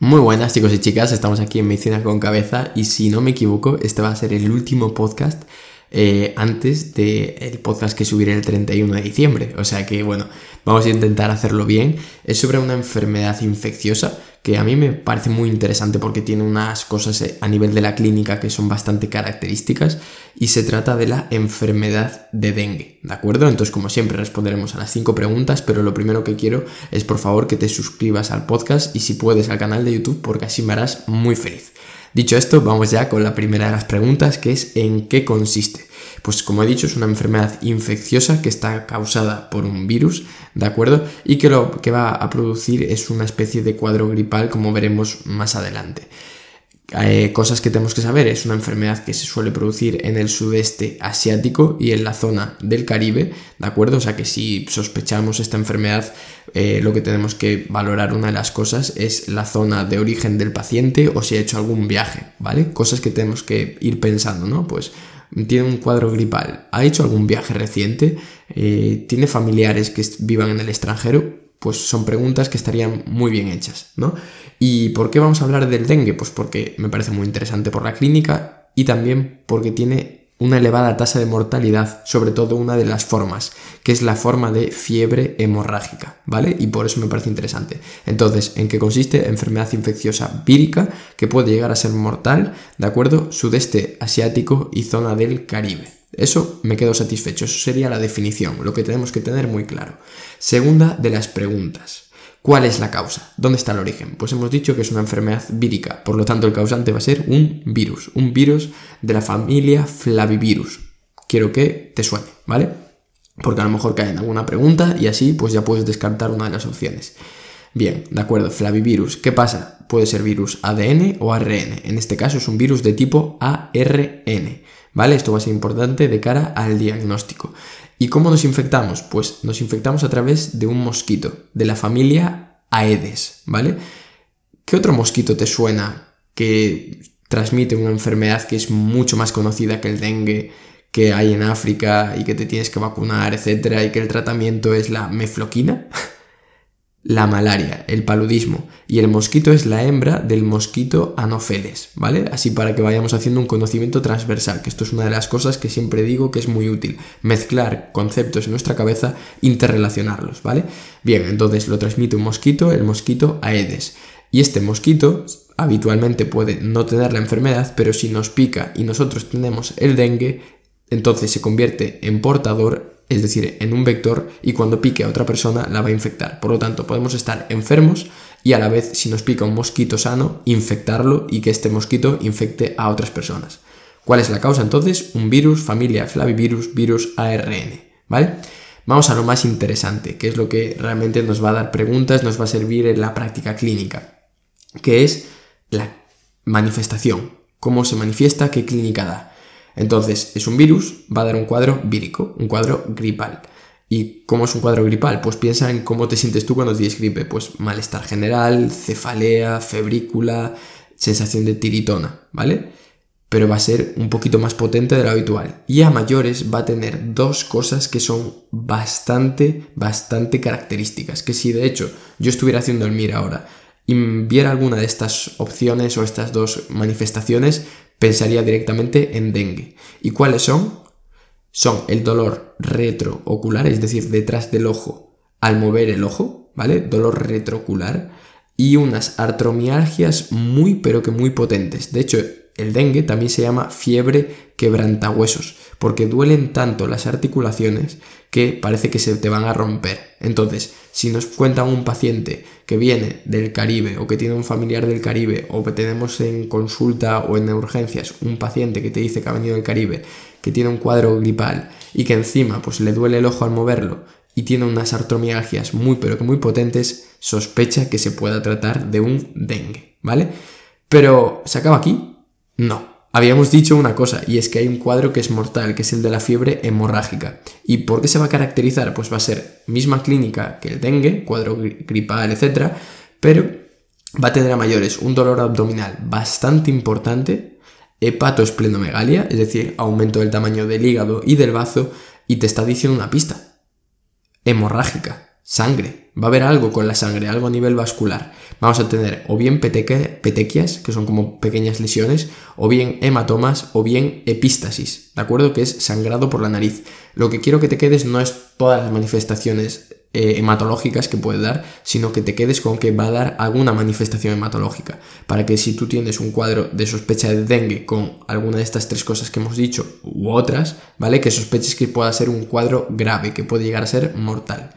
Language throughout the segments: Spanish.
Muy buenas chicos y chicas, estamos aquí en Medicina con Cabeza y si no me equivoco, este va a ser el último podcast eh, antes del podcast que subiré el 31 de diciembre. O sea que bueno, vamos a intentar hacerlo bien. Es sobre una enfermedad infecciosa que a mí me parece muy interesante porque tiene unas cosas eh, a nivel de la clínica que son bastante características y se trata de la enfermedad de dengue, ¿de acuerdo? Entonces como siempre responderemos a las cinco preguntas, pero lo primero que quiero es por favor que te suscribas al podcast y si puedes al canal de YouTube porque así me harás muy feliz. Dicho esto, vamos ya con la primera de las preguntas que es ¿en qué consiste? Pues como he dicho, es una enfermedad infecciosa que está causada por un virus, ¿de acuerdo? Y que lo que va a producir es una especie de cuadro gripal, como veremos más adelante. Eh, cosas que tenemos que saber, es una enfermedad que se suele producir en el sudeste asiático y en la zona del Caribe, ¿de acuerdo? O sea que si sospechamos esta enfermedad, eh, lo que tenemos que valorar una de las cosas es la zona de origen del paciente o si ha hecho algún viaje, ¿vale? Cosas que tenemos que ir pensando, ¿no? Pues tiene un cuadro gripal, ha hecho algún viaje reciente, eh, tiene familiares que vivan en el extranjero, pues son preguntas que estarían muy bien hechas, ¿no? ¿Y por qué vamos a hablar del dengue? Pues porque me parece muy interesante por la clínica y también porque tiene una elevada tasa de mortalidad, sobre todo una de las formas, que es la forma de fiebre hemorrágica, ¿vale? Y por eso me parece interesante. Entonces, ¿en qué consiste? Enfermedad infecciosa vírica que puede llegar a ser mortal, ¿de acuerdo? Sudeste asiático y zona del Caribe. Eso me quedo satisfecho, eso sería la definición, lo que tenemos que tener muy claro. Segunda de las preguntas. ¿Cuál es la causa? ¿Dónde está el origen? Pues hemos dicho que es una enfermedad vírica, por lo tanto el causante va a ser un virus, un virus de la familia Flavivirus. Quiero que te suene, ¿vale? Porque a lo mejor cae en alguna pregunta y así pues ya puedes descartar una de las opciones. Bien, de acuerdo, Flavivirus. ¿Qué pasa? Puede ser virus ADN o ARN. En este caso es un virus de tipo ARN. ¿Vale? Esto va a ser importante de cara al diagnóstico. ¿Y cómo nos infectamos? Pues nos infectamos a través de un mosquito, de la familia Aedes, ¿vale? ¿Qué otro mosquito te suena que transmite una enfermedad que es mucho más conocida que el dengue, que hay en África y que te tienes que vacunar, etcétera, y que el tratamiento es la mefloquina? la malaria, el paludismo, y el mosquito es la hembra del mosquito anopheles, ¿vale? Así para que vayamos haciendo un conocimiento transversal, que esto es una de las cosas que siempre digo que es muy útil, mezclar conceptos en nuestra cabeza, interrelacionarlos, ¿vale? Bien, entonces lo transmite un mosquito, el mosquito Aedes, y este mosquito habitualmente puede no tener la enfermedad, pero si nos pica y nosotros tenemos el dengue, entonces se convierte en portador es decir, en un vector, y cuando pique a otra persona la va a infectar. Por lo tanto, podemos estar enfermos y a la vez, si nos pica un mosquito sano, infectarlo y que este mosquito infecte a otras personas. ¿Cuál es la causa entonces? Un virus, familia Flavivirus, virus ARN, ¿vale? Vamos a lo más interesante, que es lo que realmente nos va a dar preguntas, nos va a servir en la práctica clínica, que es la manifestación, cómo se manifiesta, qué clínica da. Entonces, es un virus, va a dar un cuadro vírico, un cuadro gripal. ¿Y cómo es un cuadro gripal? Pues piensa en cómo te sientes tú cuando tienes gripe. Pues malestar general, cefalea, febrícula, sensación de tiritona, ¿vale? Pero va a ser un poquito más potente de lo habitual. Y a mayores va a tener dos cosas que son bastante, bastante características. Que si de hecho yo estuviera haciendo el MIR ahora y viera alguna de estas opciones o estas dos manifestaciones, pensaría directamente en dengue. ¿Y cuáles son? Son el dolor retroocular, es decir, detrás del ojo al mover el ojo, ¿vale? Dolor retroocular y unas artromialgias muy pero que muy potentes. De hecho, el dengue también se llama fiebre quebrantahuesos, porque duelen tanto las articulaciones que parece que se te van a romper. Entonces, si nos cuenta un paciente que viene del Caribe o que tiene un familiar del Caribe o que tenemos en consulta o en urgencias un paciente que te dice que ha venido del Caribe, que tiene un cuadro gripal y que encima pues le duele el ojo al moverlo y tiene unas artromialgias muy pero que muy potentes, sospecha que se pueda tratar de un dengue, ¿vale? Pero ¿se acaba aquí? No. Habíamos dicho una cosa, y es que hay un cuadro que es mortal, que es el de la fiebre hemorrágica. ¿Y por qué se va a caracterizar? Pues va a ser misma clínica que el dengue, cuadro gripal, etc. Pero va a tener a mayores un dolor abdominal bastante importante, hepatoesplenomegalia, es decir, aumento del tamaño del hígado y del bazo, y te está diciendo una pista. Hemorrágica, sangre, va a haber algo con la sangre, algo a nivel vascular. Vamos a tener o bien petequias, que son como pequeñas lesiones, o bien hematomas, o bien epístasis, ¿de acuerdo? Que es sangrado por la nariz. Lo que quiero que te quedes no es todas las manifestaciones eh, hematológicas que puede dar, sino que te quedes con que va a dar alguna manifestación hematológica. Para que si tú tienes un cuadro de sospecha de dengue con alguna de estas tres cosas que hemos dicho u otras, ¿vale? Que sospeches que pueda ser un cuadro grave, que puede llegar a ser mortal.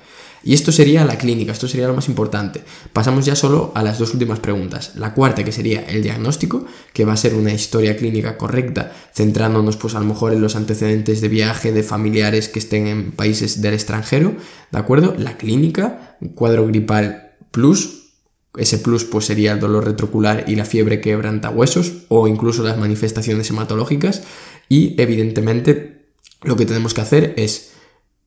Y esto sería la clínica, esto sería lo más importante. Pasamos ya solo a las dos últimas preguntas. La cuarta, que sería el diagnóstico, que va a ser una historia clínica correcta, centrándonos pues a lo mejor en los antecedentes de viaje de familiares que estén en países del extranjero, ¿de acuerdo? La clínica, cuadro gripal plus, ese plus pues sería el dolor retrocular y la fiebre quebranta huesos o incluso las manifestaciones hematológicas y evidentemente lo que tenemos que hacer es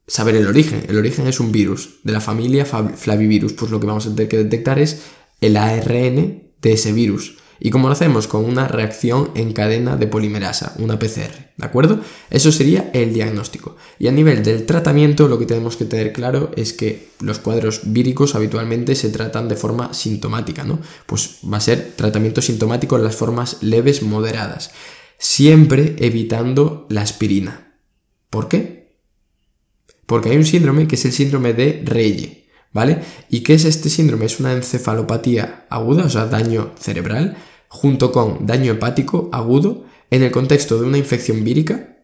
saber el origen. El origen es un virus de la familia Flavivirus. Pues lo que vamos a tener que detectar es el ARN de ese virus. ¿Y cómo lo hacemos? Con una reacción en cadena de polimerasa, una PCR, ¿de acuerdo? Eso sería el diagnóstico. Y a nivel del tratamiento, lo que tenemos que tener claro es que los cuadros víricos habitualmente se tratan de forma sintomática, ¿no? Pues va a ser tratamiento sintomático en las formas leves moderadas, siempre evitando la aspirina. ¿Por qué? Porque hay un síndrome que es el síndrome de Reye, ¿vale? ¿Y qué es este síndrome? Es una encefalopatía aguda, o sea, daño cerebral, junto con daño hepático agudo en el contexto de una infección vírica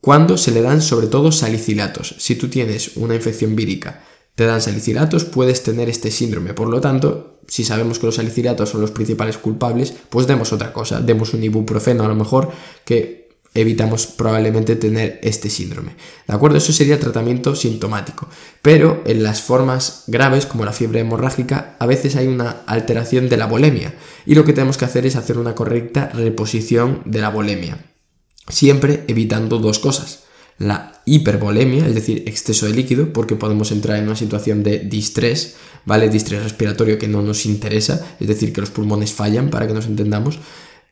cuando se le dan sobre todo salicilatos. Si tú tienes una infección vírica, te dan salicilatos, puedes tener este síndrome. Por lo tanto, si sabemos que los salicilatos son los principales culpables, pues demos otra cosa, demos un ibuprofeno a lo mejor que evitamos probablemente tener este síndrome. ¿De acuerdo? Eso sería tratamiento sintomático. Pero en las formas graves, como la fiebre hemorrágica, a veces hay una alteración de la bolemia. Y lo que tenemos que hacer es hacer una correcta reposición de la bolemia. Siempre evitando dos cosas. La hiperbolemia, es decir, exceso de líquido, porque podemos entrar en una situación de distrés, ¿vale? Distrés respiratorio que no nos interesa, es decir, que los pulmones fallan, para que nos entendamos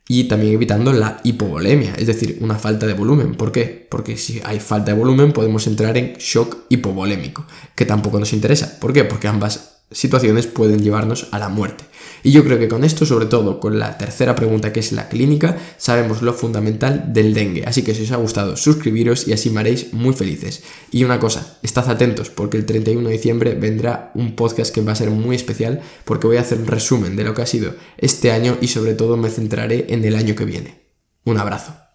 y también evitando la hipovolemia, es decir, una falta de volumen. ¿Por qué? Porque si hay falta de volumen podemos entrar en shock hipovolémico, que tampoco nos interesa. ¿Por qué? Porque ambas situaciones pueden llevarnos a la muerte. Y yo creo que con esto, sobre todo con la tercera pregunta que es la clínica, sabemos lo fundamental del dengue. Así que si os ha gustado, suscribiros y así me haréis muy felices. Y una cosa, estad atentos porque el 31 de diciembre vendrá un podcast que va a ser muy especial porque voy a hacer un resumen de lo que ha sido este año y sobre todo me centraré en el año que viene. Un abrazo.